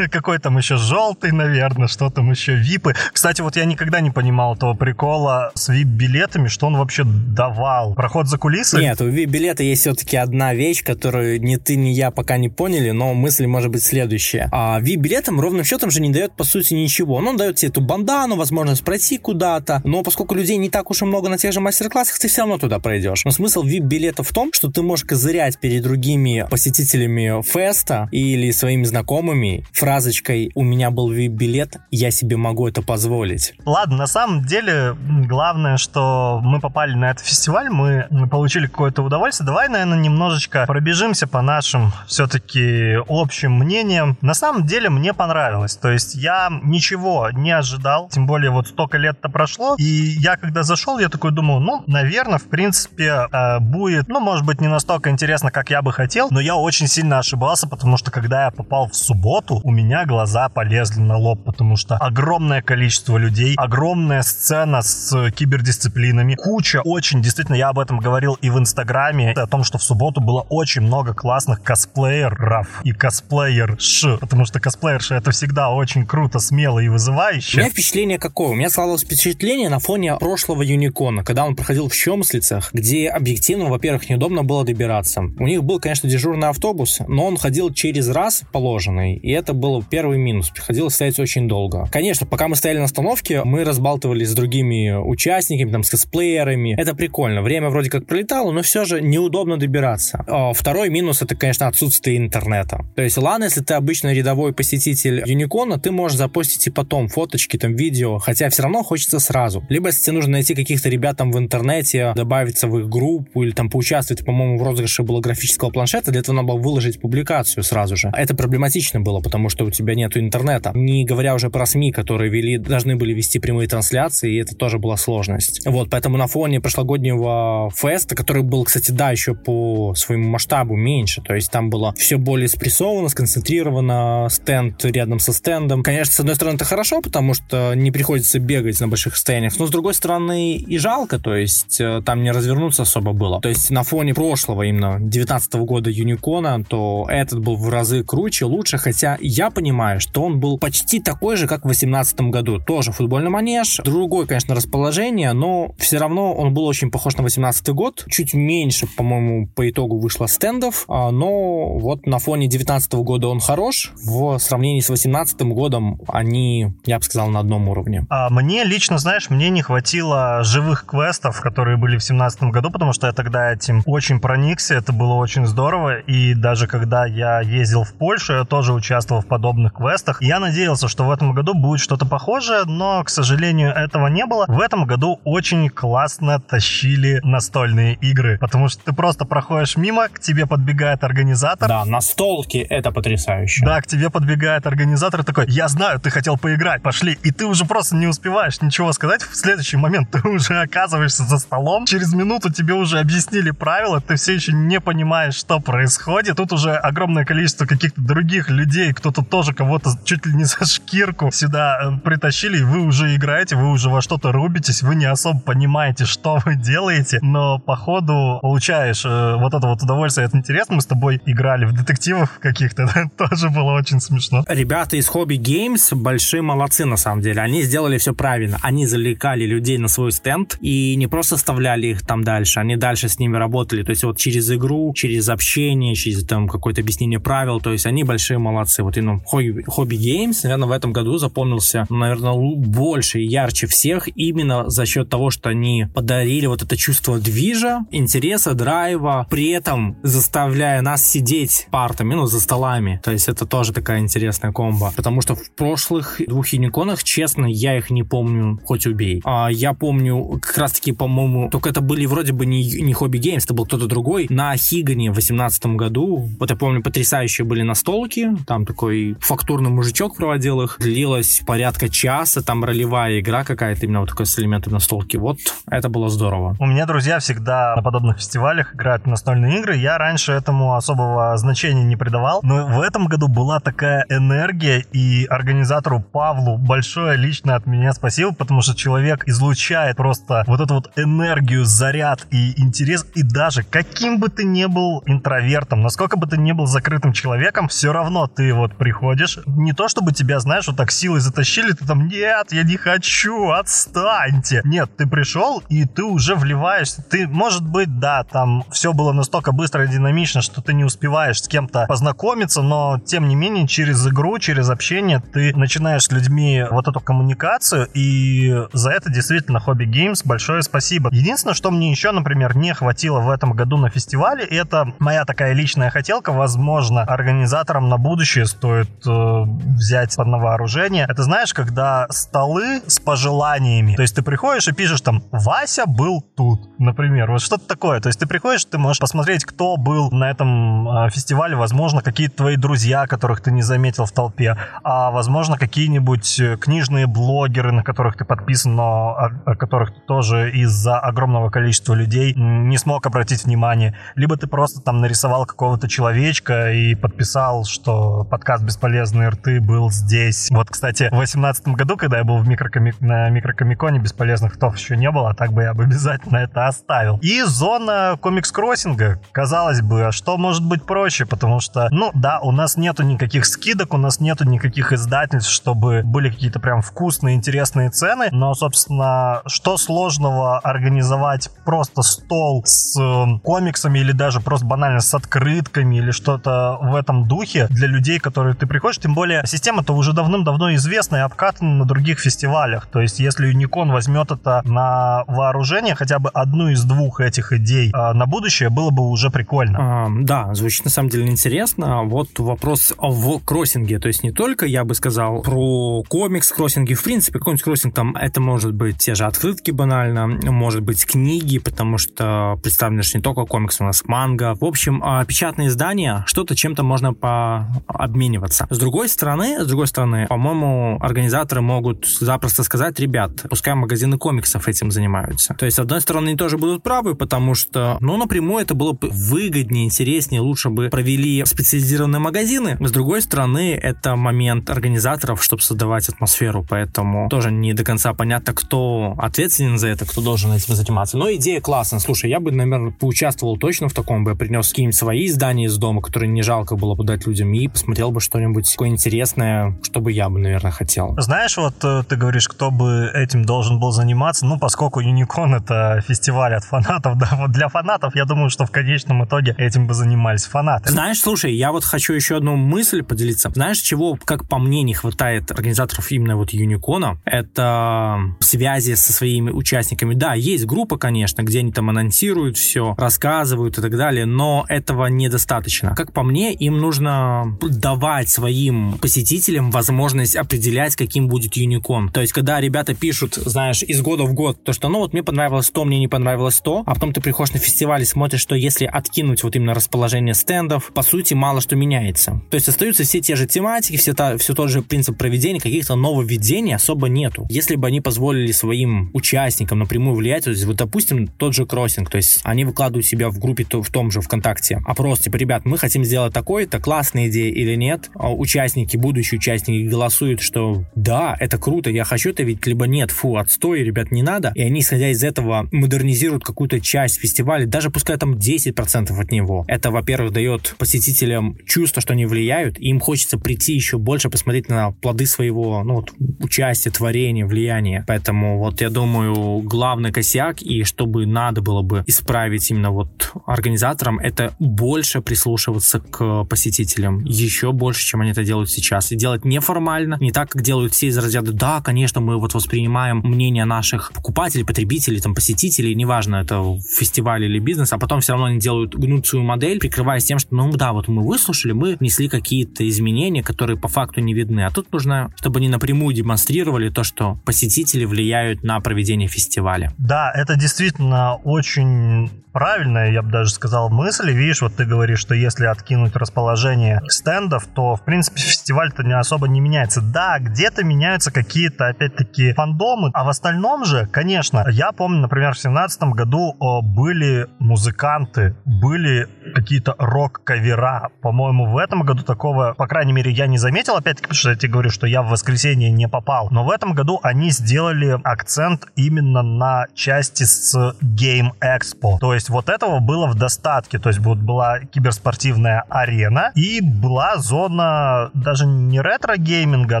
B: Какой там еще желтый, наверное, что там еще, випы. Кстати, вот я никогда не понимал этого прикола с вип-билетами, что он вообще давал. Проход за кулисы?
C: Нет, у вип-билета есть все-таки одна вещь, которую ни ты, ни я пока не поняли, но мысль может быть следующая. А вип-билетом ровным счетом же не дает, по сути, ничего. Он дает тебе эту бандану, возможность пройти куда-то, но поскольку людей не так уж и много на тех же мастер-классах, ты все равно туда пройдешь. Но смысл вип-билета в том, что ты можешь козырять перед другими посетителями феста или своими знакомыми фразочкой «У меня был вип-билет, я себе могу это позволить».
B: Ладно, на самом деле, главное, что мы попали на этот фестиваль, мы получили какое-то удовольствие. Давай, наверное, немножечко пробежимся по нашим все-таки общим мнениям. На самом деле, мне понравилось. То есть я ничего не ожидал, тем более вот столько лет-то прошло, и я когда зашел, я такой думал, ну, наверное, в принципе, э, будет, ну, может быть, не настолько интересно, как я бы хотел, но я очень сильно ошибался, потому что когда я попал в субботу, у меня глаза полезли на лоб, потому что огромное количество людей, огромная сцена с кибердисциплинами, куча очень, действительно, я об этом говорил и в Инстаграме, о том, что в субботу было очень много классных косплееров и косплеерш, потому что косплеерши это всегда очень круто, смело и вызывающе.
C: У меня впечатление какое? У меня сложилось впечатление на фоне прошлого Юникона, когда он проходил в Щемслицах, где объективно, во-первых, неудобно было добираться. У них был, конечно, дежурный автобус, но он ходил через раз положенный, и это был первый минус. Приходилось стоять очень долго. Конечно, пока мы стояли на остановке, мы разбалтывались с другими участниками, там, с косплеерами. Это прикольно. Время вроде как пролетало, но все же неудобно добираться. А второй минус это, конечно, отсутствие интернета. То есть, ладно, если ты обычно рядовой посетитель Юникона, ты можешь запостить и потом фоточки, там, видео, хотя все равно хочется сразу. Либо, если тебе нужно найти каких-то ребят там в интернете, добавиться в их группу или там поучаствовать, по-моему, в розыгрыше голографического планшета, для этого надо было выложить публикацию сразу же. Это проблематично было, потому что у тебя нету интернета. Не говоря уже про СМИ, которые вели, должны были вести прямые трансляции, и это тоже была сложность. Вот, поэтому на фоне прошлогоднего феста, который был, кстати, да, еще по своему масштабу меньше, то есть там было все более спрессовано, сконцентрировано, стенд рядом со стендом. Конечно, с одной стороны, это хорошо, потому что не приходится бегать на больших расстояниях, но с другой стороны и жалко, то есть э, там не развернуться особо было. То есть на фоне прошлого прошлого, именно 19 года Юникона, то этот был в разы круче, лучше, хотя я понимаю, что он был почти такой же, как в 2018 году. Тоже футбольный манеж, другое, конечно, расположение, но все равно он был очень похож на 2018 год. Чуть меньше, по-моему, по итогу вышло стендов, а, но вот на фоне 2019 года он хорош. В сравнении с 2018 годом они, я бы сказал, на одном уровне.
B: А мне лично, знаешь, мне не хватило живых квестов, которые были в 2017 году, потому что я тогда этим очень проникся, это было очень здорово, и даже когда я ездил в Польшу, я тоже участвовал в подобных квестах. Я надеялся, что в этом году будет что-то похожее, но, к сожалению, этого не было. В этом году очень классно тащили настольные игры, потому что ты просто проходишь мимо, к тебе подбегает организатор.
C: Да, настолки это потрясающе.
B: Да, к тебе подбегает организатор такой, я знаю, ты хотел поиграть, пошли. И ты уже просто не успеваешь ничего сказать. В следующий момент ты уже оказываешься за столом. Через минуту тебе уже объяснили правила, ты все еще не понимаешь, что происходит. Тут уже огромное количество каких-то других людей, кто-то тоже кого-то чуть ли не за шкирку сюда э, притащили, и вы уже играете, вы уже во что-то рубитесь, вы не особо понимаете, что вы делаете, но по ходу получаешь э, вот это вот удовольствие, это интересно. Мы с тобой играли в детективов каких-то, это тоже было очень смешно.
C: Ребята из Hobby Games большие молодцы на самом деле. Они сделали все правильно. Они завлекали людей на свой стенд и не просто оставляли их там дальше, они дальше с ними работали. То есть вот через игру, через общение, через там какое-то объяснение правил, то есть они большие молодцы. Вот именно Hobby, Hobby Games, наверное, в этом году запомнился, наверное, больше и ярче всех именно за счет того, что они подарили вот это чувство движа, интереса, драйва, при этом заставляя нас сидеть партами, ну, за столами. То есть это тоже такая интересная комба. Потому что в прошлых двух юниконах, честно, я их не помню, хоть убей. А я помню, как раз таки, по-моему, только это были вроде бы не, не Hobby Games, это был кто-то другой. На Хигане в 2018 году, вот я помню, потрясающие были настолки, там такой фактурный мужичок проводил их, длилось порядка часа, там ролевая игра какая-то, именно вот такой с элементами настолки. Вот это было здорово.
B: У меня друзья всегда на подобных фестивалях играют в настольные игры. Я раньше этому особого значения не придавал, но в этом году была такая энергия, и организатору Павлу большое лично от меня спасибо, потому что человек излучает просто вот эту вот энергию, заряд и интерес, и даже каким бы ты ни был интровертом, насколько бы ты ни был закрытым человеком, все равно ты вот приходишь, не то чтобы тебя, знаешь, вот так силой затащили, ты там, нет, я не хочу, отстаньте. Нет, ты пришел, и ты уже вливаешься. Ты, может быть, да, там все было настолько быстро и динамично, что ты не успеваешь с кем-то познакомиться, но, тем не менее, через игру, через общение ты начинаешь с людьми вот эту коммуникацию, и за это действительно Hobby Games большое спасибо. Единственное, что мне еще, например, не хватило в этом году на фестивале, это моя такая личная хотелка, возможно, организаторам на будущее стоит э, взять под вооружение. Это знаешь, когда столы с пожеланиями, то есть ты приходишь и пишешь там «Вася был тут», например, вот что-то такое. То есть ты приходишь, ты можешь посмотреть, кто был на этом э, фестивале, возможно, какие-то твои друзья, которых ты не заметил в толпе, а возможно, какие-нибудь э, книжные блогеры, на которых ты подписан, но о, о которых ты тоже из-за огромного количества людей не смог обратить внимание. Либо ты просто там нарисовал какого-то человечка и подписал, что подкаст «Бесполезные рты» был здесь. Вот, кстати, в 2018 году, когда я был в микрокоми... на микрокомиконе, «Бесполезных ртов» еще не было, а так бы я бы обязательно это оставил. И зона комикс-кроссинга. Казалось бы, а что может быть проще? Потому что, ну да, у нас нету никаких скидок, у нас нету никаких издательств, чтобы были какие-то прям вкусные, интересные цены. Но, собственно, что сложного организовать просто стол с э, комиксами или даже просто банально с открытками или что-то в этом духе для людей, которые ты приходишь. Тем более, система-то уже давным-давно известна и обкатана на других фестивалях. То есть, если Unicorn возьмет это на вооружение, хотя бы одну из двух этих идей э, на будущее, было бы уже прикольно.
C: А, да, звучит на самом деле интересно. Вот вопрос в кроссинге. То есть, не только, я бы сказал, про комикс-кроссинги. В принципе, комикс-кроссинг там, это может быть те же открытки банально, может быть книги, потому что представлены же не только комиксы, у нас манга. В общем, а, печатные издания, что-то чем-то можно пообмениваться. С другой стороны, с другой стороны, по-моему, организаторы могут запросто сказать, ребят, пускай магазины комиксов этим занимаются. То есть, с одной стороны, они тоже будут правы, потому что, ну, напрямую это было бы выгоднее, интереснее, лучше бы провели специализированные магазины. С другой стороны, это момент организаторов, чтобы создавать атмосферу, поэтому тоже не до конца понятно, кто ответственен за это, кто должен этим заниматься. Но идея классная. Слушай, я бы, наверное, поучаствовал участвовал точно в таком, бы я принес какие-нибудь свои издания из дома, которые не жалко было бы дать людям, и посмотрел бы что-нибудь такое интересное, что бы я бы, наверное, хотел.
B: Знаешь, вот э, ты говоришь, кто бы этим должен был заниматься, ну, поскольку Юникон это фестиваль от фанатов, да, вот для фанатов, я думаю, что в конечном итоге этим бы занимались фанаты.
C: Знаешь, слушай, я вот хочу еще одну мысль поделиться. Знаешь, чего, как по мне, не хватает организаторов именно вот Юникона? Это связи со своими участниками. Да, есть группа, конечно, где они там анонсируют все, рассказывают и так далее, но этого недостаточно. Как по мне, им нужно давать своим посетителям возможность определять, каким будет Юникон. То есть, когда ребята пишут, знаешь, из года в год, то, что, ну, вот мне понравилось то, мне не понравилось то, а потом ты приходишь на фестиваль и смотришь, что если откинуть вот именно расположение стендов, по сути, мало что меняется. То есть, остаются все те же тематики, все, та, все тот же принцип проведения, каких-то нововведений особо нету. Если бы они позволили своим участникам напрямую влиять, то есть, вот, допустим, тот же кроссинг, то есть, они выкладывают себя в группе то, в том же ВКонтакте, опрос, типа, ребят, мы хотим сделать такое, это классная идея или нет, а участники, будущие участники голосуют, что да, это круто, я хочу это видеть, либо нет, фу, отстой, ребят, не надо, и они, исходя из этого, модернизируют какую-то часть фестиваля, даже пускай там 10% от него. Это, во-первых, дает посетителям чувство, что они влияют, и им хочется прийти еще больше, посмотреть на плоды своего, ну, вот, участия, творения, влияния. Поэтому вот я думаю, главный косяк, и чтобы надо было бы исправить именно вот организаторам, это больше прислушиваться к посетителям, еще больше, чем они это делают сейчас. И делать неформально, не так, как делают все из разряда, да, конечно, мы вот воспринимаем мнение наших покупателей, потребителей, там, посетителей, неважно, это фестиваль или бизнес, а потом все равно они делают гнут свою модель, прикрываясь тем, что, ну да, вот мы выслушали, мы внесли какие-то изменения, которые по факту не видны. А тут нужно, чтобы они напрямую демонстрировали то, что посетители влияют на проведение фестиваля.
B: Да, это действительно очень правильная, я бы даже сказал, мысль. Видишь, вот ты говоришь, что если откинуть расположение стендов, то, в принципе, фестиваль-то не особо не меняется. Да, где-то меняются какие-то, опять-таки, фандомы, а в остальном же, конечно, я помню, например, в 2017 году были музыканты, были какие-то рок-кавера. По-моему, в этом году такого, по крайней мере, я не заметил, опять-таки, потому что я тебе говорю, что я в воскресенье не попал. Но в этом году они сделали акцент именно на части с Game Expo. То есть вот этого было в достатке. То есть вот была киберспортивная арена и была зона даже не ретро-гейминга,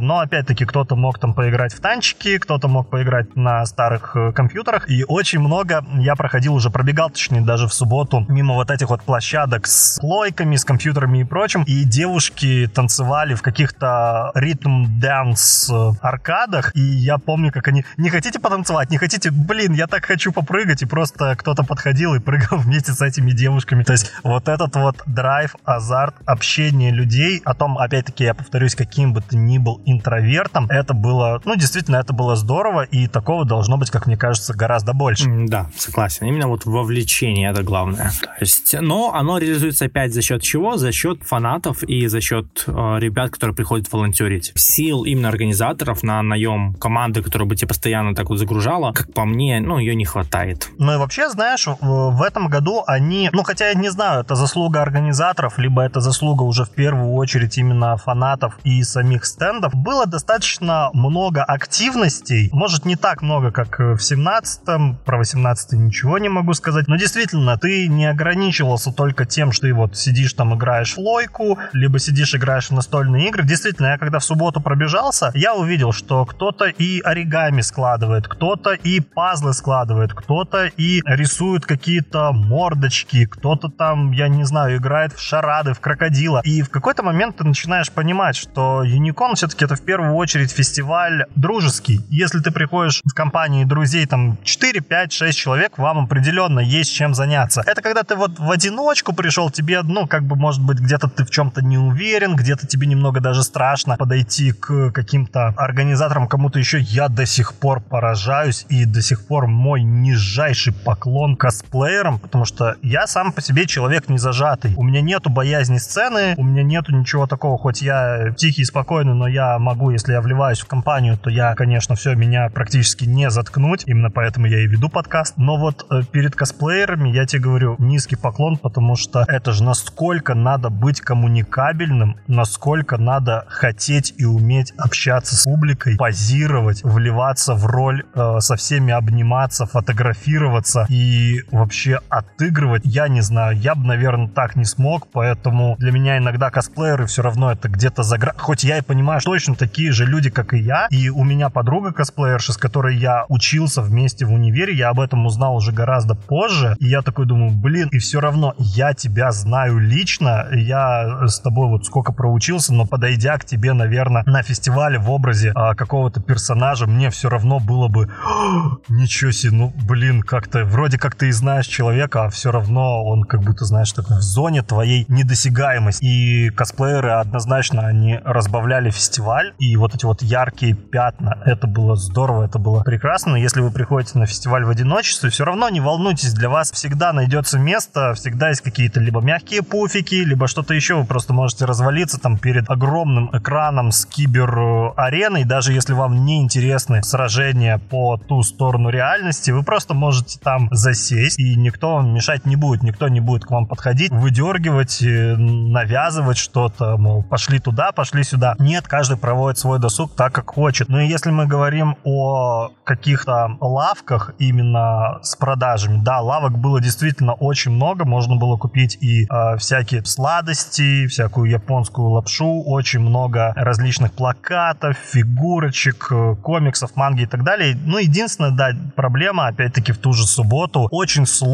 B: но опять-таки кто-то мог там поиграть в танчики, кто-то мог поиграть на старых э, компьютерах. И очень много я проходил уже, пробегал, точнее, даже в субботу мимо вот этих вот площадок с плойками, с компьютерами и прочим. И девушки танцевали в каких-то ритм-дэнс аркадах. И я помню, как они... Не хотите потанцевать? Не хотите? Блин, я так хочу попрыгать. И просто кто-то подходил и прыгал вместе с этими девушками. То есть вот этот вот драйв, азарт, общение людей, о том, опять-таки, я повторюсь, каким бы ты ни был интровертом, это было, ну, действительно, это было здорово, и такого должно быть, как мне кажется, гораздо больше.
C: Да, согласен. Именно вот вовлечение это главное. То есть, но оно реализуется опять за счет чего? За счет фанатов и за счет э, ребят, которые приходят волонтерить. Сил именно организаторов на наем команды, которая бы тебя постоянно так вот загружала, как по мне, ну, ее не хватает.
B: Ну и вообще, знаешь, в этом году они, ну, хотя я не знаю, это заслуга организаторов, либо это заслуга уже в первую очередь именно фанатов и самих стендов, было достаточно много активностей, может не так много, как в 17-м, про 18 ничего не могу сказать, но действительно, ты не ограничивался только тем, что ты вот сидишь там играешь в лойку, либо сидишь играешь в настольные игры. Действительно, я когда в субботу пробежался, я увидел, что кто-то и оригами складывает, кто-то и пазлы складывает, кто-то и рисует какие-то мордочки, кто-то там, я не знаю, играет в шарады, в крокодила. И в какой-то момент ты начинаешь понимать, что Юникон все-таки это в первую очередь фестиваль дружеский. Если ты приходишь в компании друзей, там 4, 5, 6 человек, вам определенно есть чем заняться. Это когда ты вот в одиночку пришел, тебе, ну, как бы, может быть, где-то ты в чем-то не уверен, где-то тебе немного даже страшно подойти к каким-то организаторам, кому-то еще. Я до сих пор поражаюсь, и до сих пор мой нижайший поклон косплеерам, потому что я сам по себе человек не зажатый. У меня нету боязни сцены, у меня нету ничего такого, хоть я тихий и спокойный, но я могу, если я вливаюсь в компанию, то я, конечно, все, меня практически не заткнуть, именно поэтому я и веду подкаст. Но вот э, перед косплеерами я тебе говорю низкий поклон, потому что это же насколько надо быть коммуникабельным, насколько надо хотеть и уметь общаться с публикой, позировать, вливаться в роль, э, со всеми обниматься, фотографироваться и вообще от отыгрывать, я не знаю, я бы, наверное, так не смог, поэтому для меня иногда косплееры все равно это где-то за гра... Хоть я и понимаю, что точно такие же люди, как и я, и у меня подруга косплеерша, с которой я учился вместе в универе, я об этом узнал уже гораздо позже, и я такой думаю, блин, и все равно я тебя знаю лично, я с тобой вот сколько проучился, но подойдя к тебе, наверное, на фестивале в образе а, какого-то персонажа, мне все равно было бы ничего себе, ну, блин, как-то, вроде как ты и знаешь человека, а все равно он как будто, знаешь, такой в зоне твоей недосягаемости. И косплееры однозначно, они разбавляли фестиваль, и вот эти вот яркие пятна, это было здорово, это было прекрасно. Если вы приходите на фестиваль в одиночестве, все равно не волнуйтесь, для вас всегда найдется место, всегда есть какие-то либо мягкие пуфики, либо что-то еще, вы просто можете развалиться там перед огромным экраном с кибер-ареной, даже если вам не интересны сражения по ту сторону реальности, вы просто можете там засесть, и никто вам мешать не будет, никто не будет к вам подходить, выдергивать, э, навязывать что-то, мол, пошли туда, пошли сюда. Нет, каждый проводит свой досуг так, как хочет. Ну и если мы говорим о каких-то лавках именно с продажами, да, лавок было действительно очень много, можно было купить и э, всякие сладости, всякую японскую лапшу, очень много различных плакатов, фигурочек, э, комиксов, манги и так далее. Ну, единственное, да, проблема, опять-таки, в ту же субботу, очень сложно,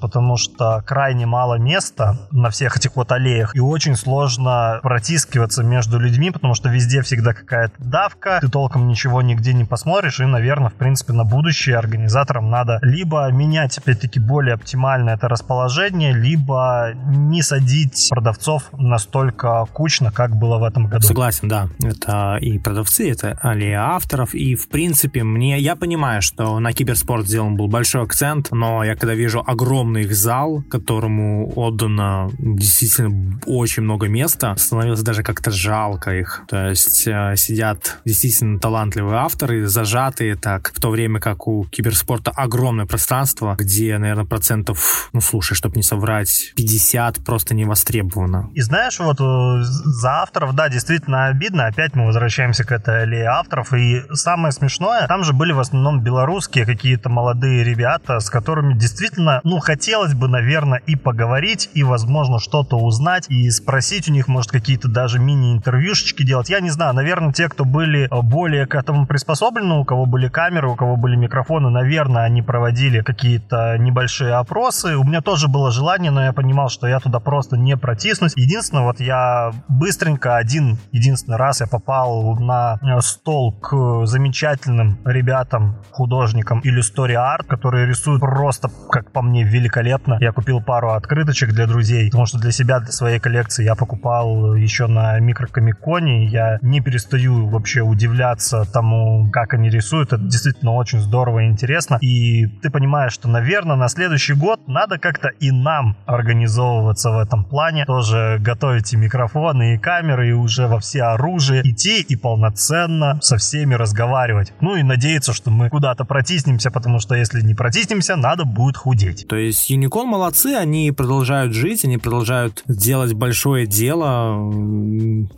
B: потому что крайне мало места на всех этих вот аллеях, и очень сложно протискиваться между людьми, потому что везде всегда какая-то давка, ты толком ничего нигде не посмотришь, и, наверное, в принципе, на будущее организаторам надо либо менять, опять-таки, более оптимально это расположение, либо не садить продавцов настолько кучно, как было в этом году.
C: Согласен, да. Это и продавцы, это аллея авторов, и, в принципе, мне, я понимаю, что на киберспорт сделан был большой акцент, но я когда вижу огромный их зал, которому отдано действительно очень много места, становилось даже как-то жалко их. То есть э, сидят действительно талантливые авторы, зажатые так, в то время как у киберспорта огромное пространство, где, наверное, процентов, ну слушай, чтобы не соврать, 50 просто не востребовано.
B: И знаешь, вот э, за авторов, да, действительно обидно. Опять мы возвращаемся к этой аллее авторов. И самое смешное, там же были в основном белорусские какие-то молодые ребята, с которыми действительно, ну, хотелось бы, наверное, и поговорить, и, возможно, что-то узнать, и спросить у них, может, какие-то даже мини-интервьюшечки делать. Я не знаю, наверное, те, кто были более к этому приспособлены, у кого были камеры, у кого были микрофоны, наверное, они проводили какие-то небольшие опросы. У меня тоже было желание, но я понимал, что я туда просто не протиснусь. Единственное, вот я быстренько один единственный раз я попал на стол к замечательным ребятам, художникам Illustory Art, которые рисуют просто, как по мне, великолепно. Я купил пару открыточек для друзей, потому что для себя, для своей коллекции я покупал еще на микрокомиконе. Я не перестаю вообще удивляться тому, как они рисуют. Это действительно очень здорово и интересно. И ты понимаешь, что, наверное, на следующий год надо как-то и нам организовываться в этом плане. Тоже готовить и микрофоны, и камеры, и уже во все оружие. Идти и полноценно со всеми разговаривать. Ну и надеяться, что мы куда-то протиснемся, потому что если не протиснемся, надо будет худеть.
C: То есть Юникон молодцы, они продолжают жить, они продолжают делать большое дело.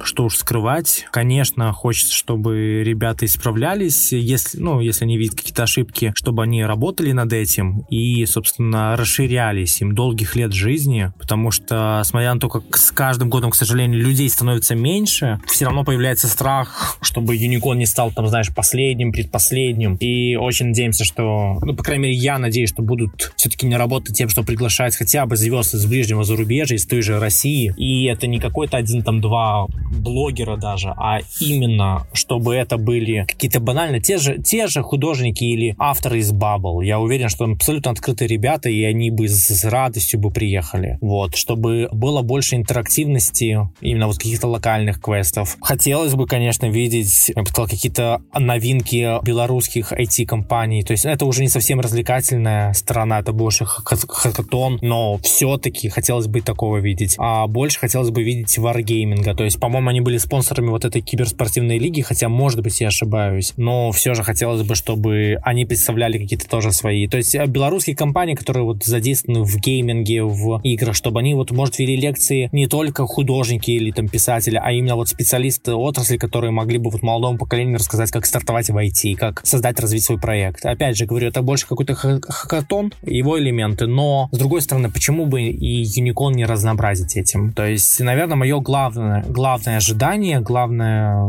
C: Что уж скрывать. Конечно, хочется, чтобы ребята исправлялись, если, ну, если они видят какие-то ошибки, чтобы они работали над этим и, собственно, расширялись им долгих лет жизни, потому что, смотря на то, как с каждым годом, к сожалению, людей становится меньше, все равно появляется страх, чтобы Юникон не стал, там, знаешь, последним, предпоследним. И очень надеемся, что, ну, по крайней мере, я надеюсь, что будут все-таки не работать тем, что приглашать хотя бы звезд из ближнего зарубежья, из той же России. И это не какой-то один, там, два блогера даже, а именно, чтобы это были какие-то банально те же, те же художники или авторы из Bubble. Я уверен, что абсолютно открытые ребята, и они бы с радостью бы приехали. Вот, чтобы было больше интерактивности, именно вот каких-то локальных квестов. Хотелось бы, конечно, видеть, я бы сказал, какие-то новинки белорусских IT-компаний. То есть это уже не совсем развлекательная сторона, это больше хакатон, но все-таки хотелось бы такого видеть. А больше хотелось бы видеть варгейминга. То есть, по-моему, они были спонсорами вот этой киберспортивной лиги, хотя, может быть, я ошибаюсь. Но все же хотелось бы, чтобы они представляли какие-то тоже свои. То есть белорусские компании, которые вот задействованы в гейминге, в играх, чтобы они вот, может, вели лекции не только художники или там писатели, а именно вот специалисты отрасли, которые могли бы вот молодому поколению рассказать, как стартовать в IT, как создать, развить свой проект. Опять же, говорю, это больше какой-то хакатон, его элемент моменты, но, с другой стороны, почему бы и Unicorn не разнообразить этим? То есть, наверное, мое главное, главное ожидание, главное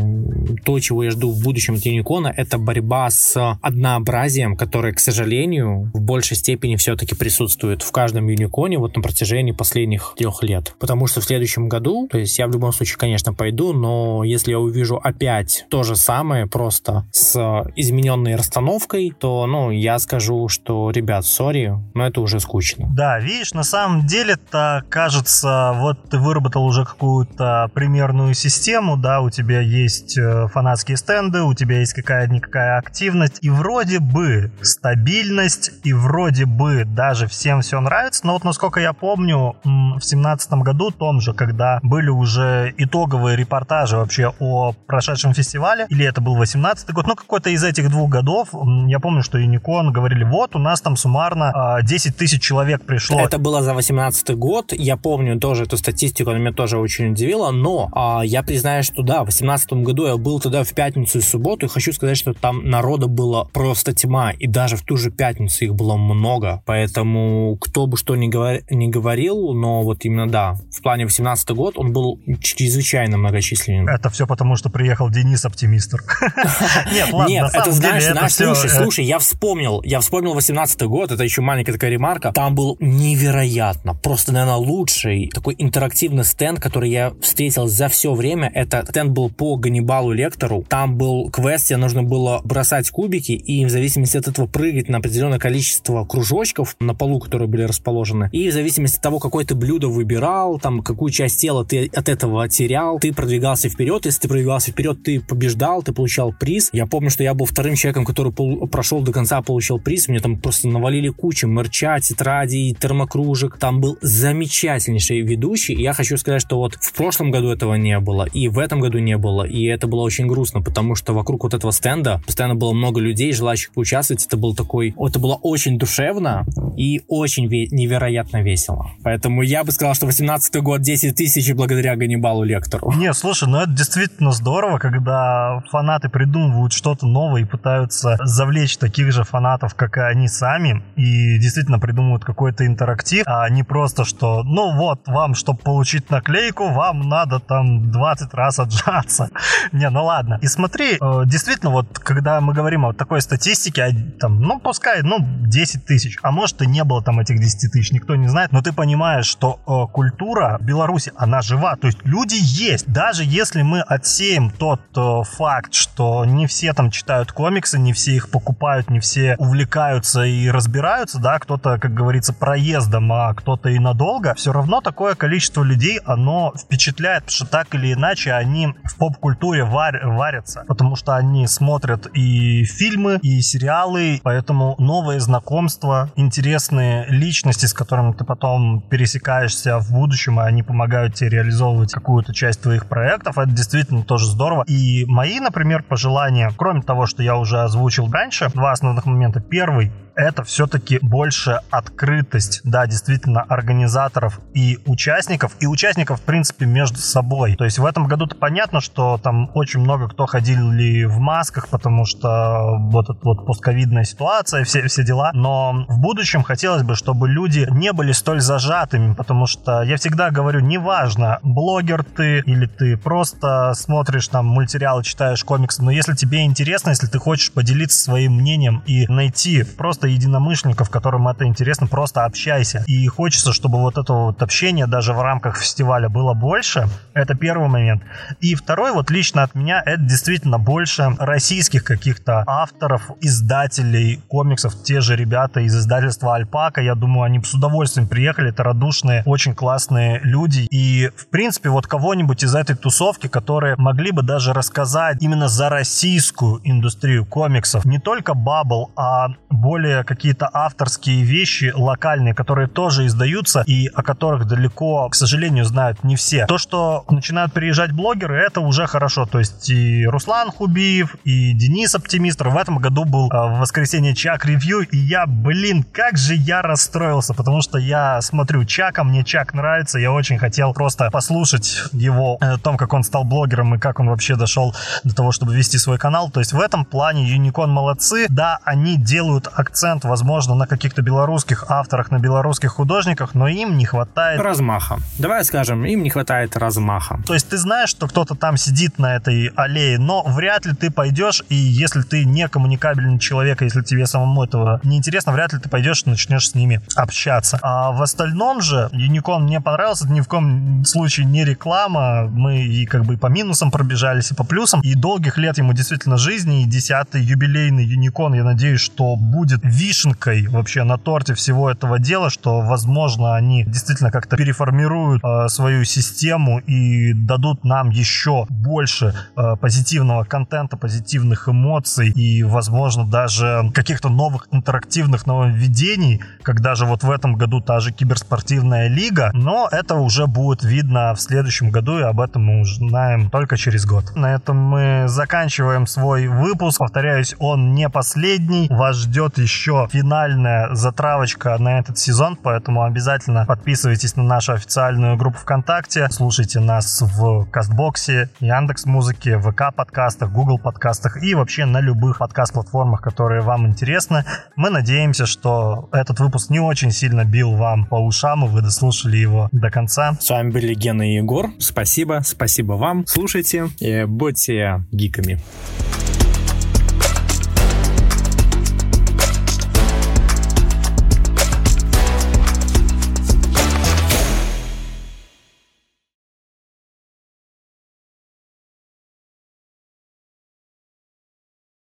C: то, чего я жду в будущем от Unicorn, это борьба с однообразием, которое, к сожалению, в большей степени все-таки присутствует в каждом Unicorn вот на протяжении последних трех лет. Потому что в следующем году, то есть я в любом случае, конечно, пойду, но если я увижу опять то же самое, просто с измененной расстановкой, то, ну, я скажу, что, ребят, сори, но это уже скучно.
B: Да, видишь, на самом деле-то, кажется, вот ты выработал уже какую-то примерную систему, да, у тебя есть э, фанатские стенды, у тебя есть какая-никакая активность, и вроде бы стабильность, и вроде бы даже всем все нравится, но вот насколько я помню, в семнадцатом году, том же, когда были уже итоговые репортажи вообще о прошедшем фестивале, или это был 18 год, ну какой-то из этих двух годов, я помню, что Юникон говорили, вот у нас там суммарно 10 а, тысяч человек пришло.
C: Это было за 18 год, я помню тоже эту статистику, она меня тоже очень удивила, но а, я признаю, что да, в 18 году я был тогда в пятницу и субботу, и хочу сказать, что там народа было просто тьма, и даже в ту же пятницу их было много, поэтому кто бы что ни, говор... ни говорил, но вот именно да, в плане 18 год он был чрезвычайно многочисленным.
B: Это все потому, что приехал Денис Оптимистр.
C: Нет, ладно, Нет, это знаешь, знаешь, слушай, э, слушай, я вспомнил, я вспомнил 18 год, это еще маленькая такая ремарка, там был невероятно, просто, наверное, лучший такой интерактивный стенд, который я встретил за все время, это стенд был по Ганнибалу Лектору, там был квест, где нужно было бросать кубики и в зависимости от этого прыгать на определенное количество кружочков на полу, которые были расположены, и в зависимости от того, какое ты блюдо выбирал, там, какую часть тела ты от этого терял, ты продвигался вперед, если ты продвигался вперед, ты побеждал, ты получал приз. Я помню, что я был вторым человеком, который пол- прошел до конца, получил приз, мне там просто навалили кучу мерча, тетрадей, термокружек, там был замечательнейший ведущий, и я хочу сказать, что вот в прошлом году этого не было, и в этом году не было, и это было очень грустно, потому что вокруг вот этого стенда постоянно было много людей, желающих поучаствовать, это был такой, это было очень душевно и очень ве- невероятно весело. Поэтому я бы сказал, что 18 год 10 тысяч благодаря Ганнибалу Лектору.
B: Не, слушай, ну это действительно здорово, когда фанаты придумывают что-то новое и пытаются завлечь таких же фанатов, как и они сами, и действительно придумывают какой-то интерактив, а не просто, что, ну вот, вам, чтобы получить наклейку, вам надо там 20 раз отжаться. Не, ну ладно. И смотри, э, действительно, вот когда мы говорим о такой статистике, там, ну пускай, ну 10 тысяч, а может и не было там этих 10 тысяч, никто не знает, но ты понимаешь, что э, культура Беларуси, она жива, то есть люди есть. Даже если мы отсеем тот э, факт, что не все там читают комиксы, не все их покупают, не все увлекаются и разбираются, да, кто-то, как говорится, проездом, а кто-то и надолго, все равно такое количество людей, оно впечатляет, потому что так или иначе они в поп-культуре вар варятся, потому что они смотрят и фильмы, и сериалы, поэтому новые знакомства, интересные личности, с которыми ты потом пересекаешься в будущем, и они помогают тебе реализовывать какую-то часть твоих проектов, это действительно тоже здорово. И мои, например, пожелания, кроме того, что я уже озвучил раньше, два основных момента. Первый это все-таки больше открытость, да, действительно, организаторов и участников, и участников, в принципе, между собой. То есть в этом году-то понятно, что там очень много кто ходили в масках, потому что вот эта вот постковидная ситуация, все, все дела, но в будущем хотелось бы, чтобы люди не были столь зажатыми, потому что я всегда говорю, неважно, блогер ты или ты просто смотришь там мультсериалы, читаешь комиксы, но если тебе интересно, если ты хочешь поделиться своим мнением и найти просто просто единомышленников, которым это интересно, просто общайся. И хочется, чтобы вот это вот общение даже в рамках фестиваля было больше. Это первый момент. И второй, вот лично от меня, это действительно больше российских каких-то авторов, издателей комиксов. Те же ребята из издательства Альпака, я думаю, они с удовольствием приехали. Это радушные, очень классные люди. И, в принципе, вот кого-нибудь из этой тусовки, которые могли бы даже рассказать именно за российскую индустрию комиксов. Не только Bubble, а более какие-то авторские вещи локальные, которые тоже издаются и о которых далеко, к сожалению, знают не все. То, что начинают приезжать блогеры, это уже хорошо. То есть и Руслан Хубиев, и Денис Оптимистр. В этом году был э, в воскресенье Чак ревью, и я, блин, как же я расстроился, потому что я смотрю Чака, мне Чак нравится, я очень хотел просто послушать его э, о том, как он стал блогером и как он вообще дошел до того, чтобы вести свой канал. То есть в этом плане Юникон молодцы. Да, они делают акцент акцент, возможно, на каких-то белорусских авторах, на белорусских художниках, но им не хватает...
C: Размаха. Давай скажем, им не хватает размаха.
B: То есть ты знаешь, что кто-то там сидит на этой аллее, но вряд ли ты пойдешь, и если ты не коммуникабельный человек, если тебе самому этого не интересно, вряд ли ты пойдешь и начнешь с ними общаться. А в остальном же Юникон мне понравился, это ни в коем случае не реклама, мы и как бы по минусам пробежались, и по плюсам, и долгих лет ему действительно жизни, и десятый юбилейный Юникон, я надеюсь, что будет вишенкой вообще на торте всего этого дела, что, возможно, они действительно как-то переформируют э, свою систему и дадут нам еще больше э, позитивного контента, позитивных эмоций и, возможно, даже каких-то новых интерактивных нововведений, когда же вот в этом году та же киберспортивная лига, но это уже будет видно в следующем году, и об этом мы узнаем только через год. На этом мы заканчиваем свой выпуск. Повторяюсь, он не последний. Вас ждет еще финальная затравочка на этот сезон, поэтому обязательно подписывайтесь на нашу официальную группу ВКонтакте, слушайте нас в Кастбоксе, Яндекс Музыке, ВК подкастах, Google подкастах и вообще на любых подкаст-платформах, которые вам интересны. Мы надеемся, что этот выпуск не очень сильно бил вам по ушам, и вы дослушали его до конца.
C: С вами были Гена и Егор. Спасибо, спасибо вам. Слушайте и будьте гиками.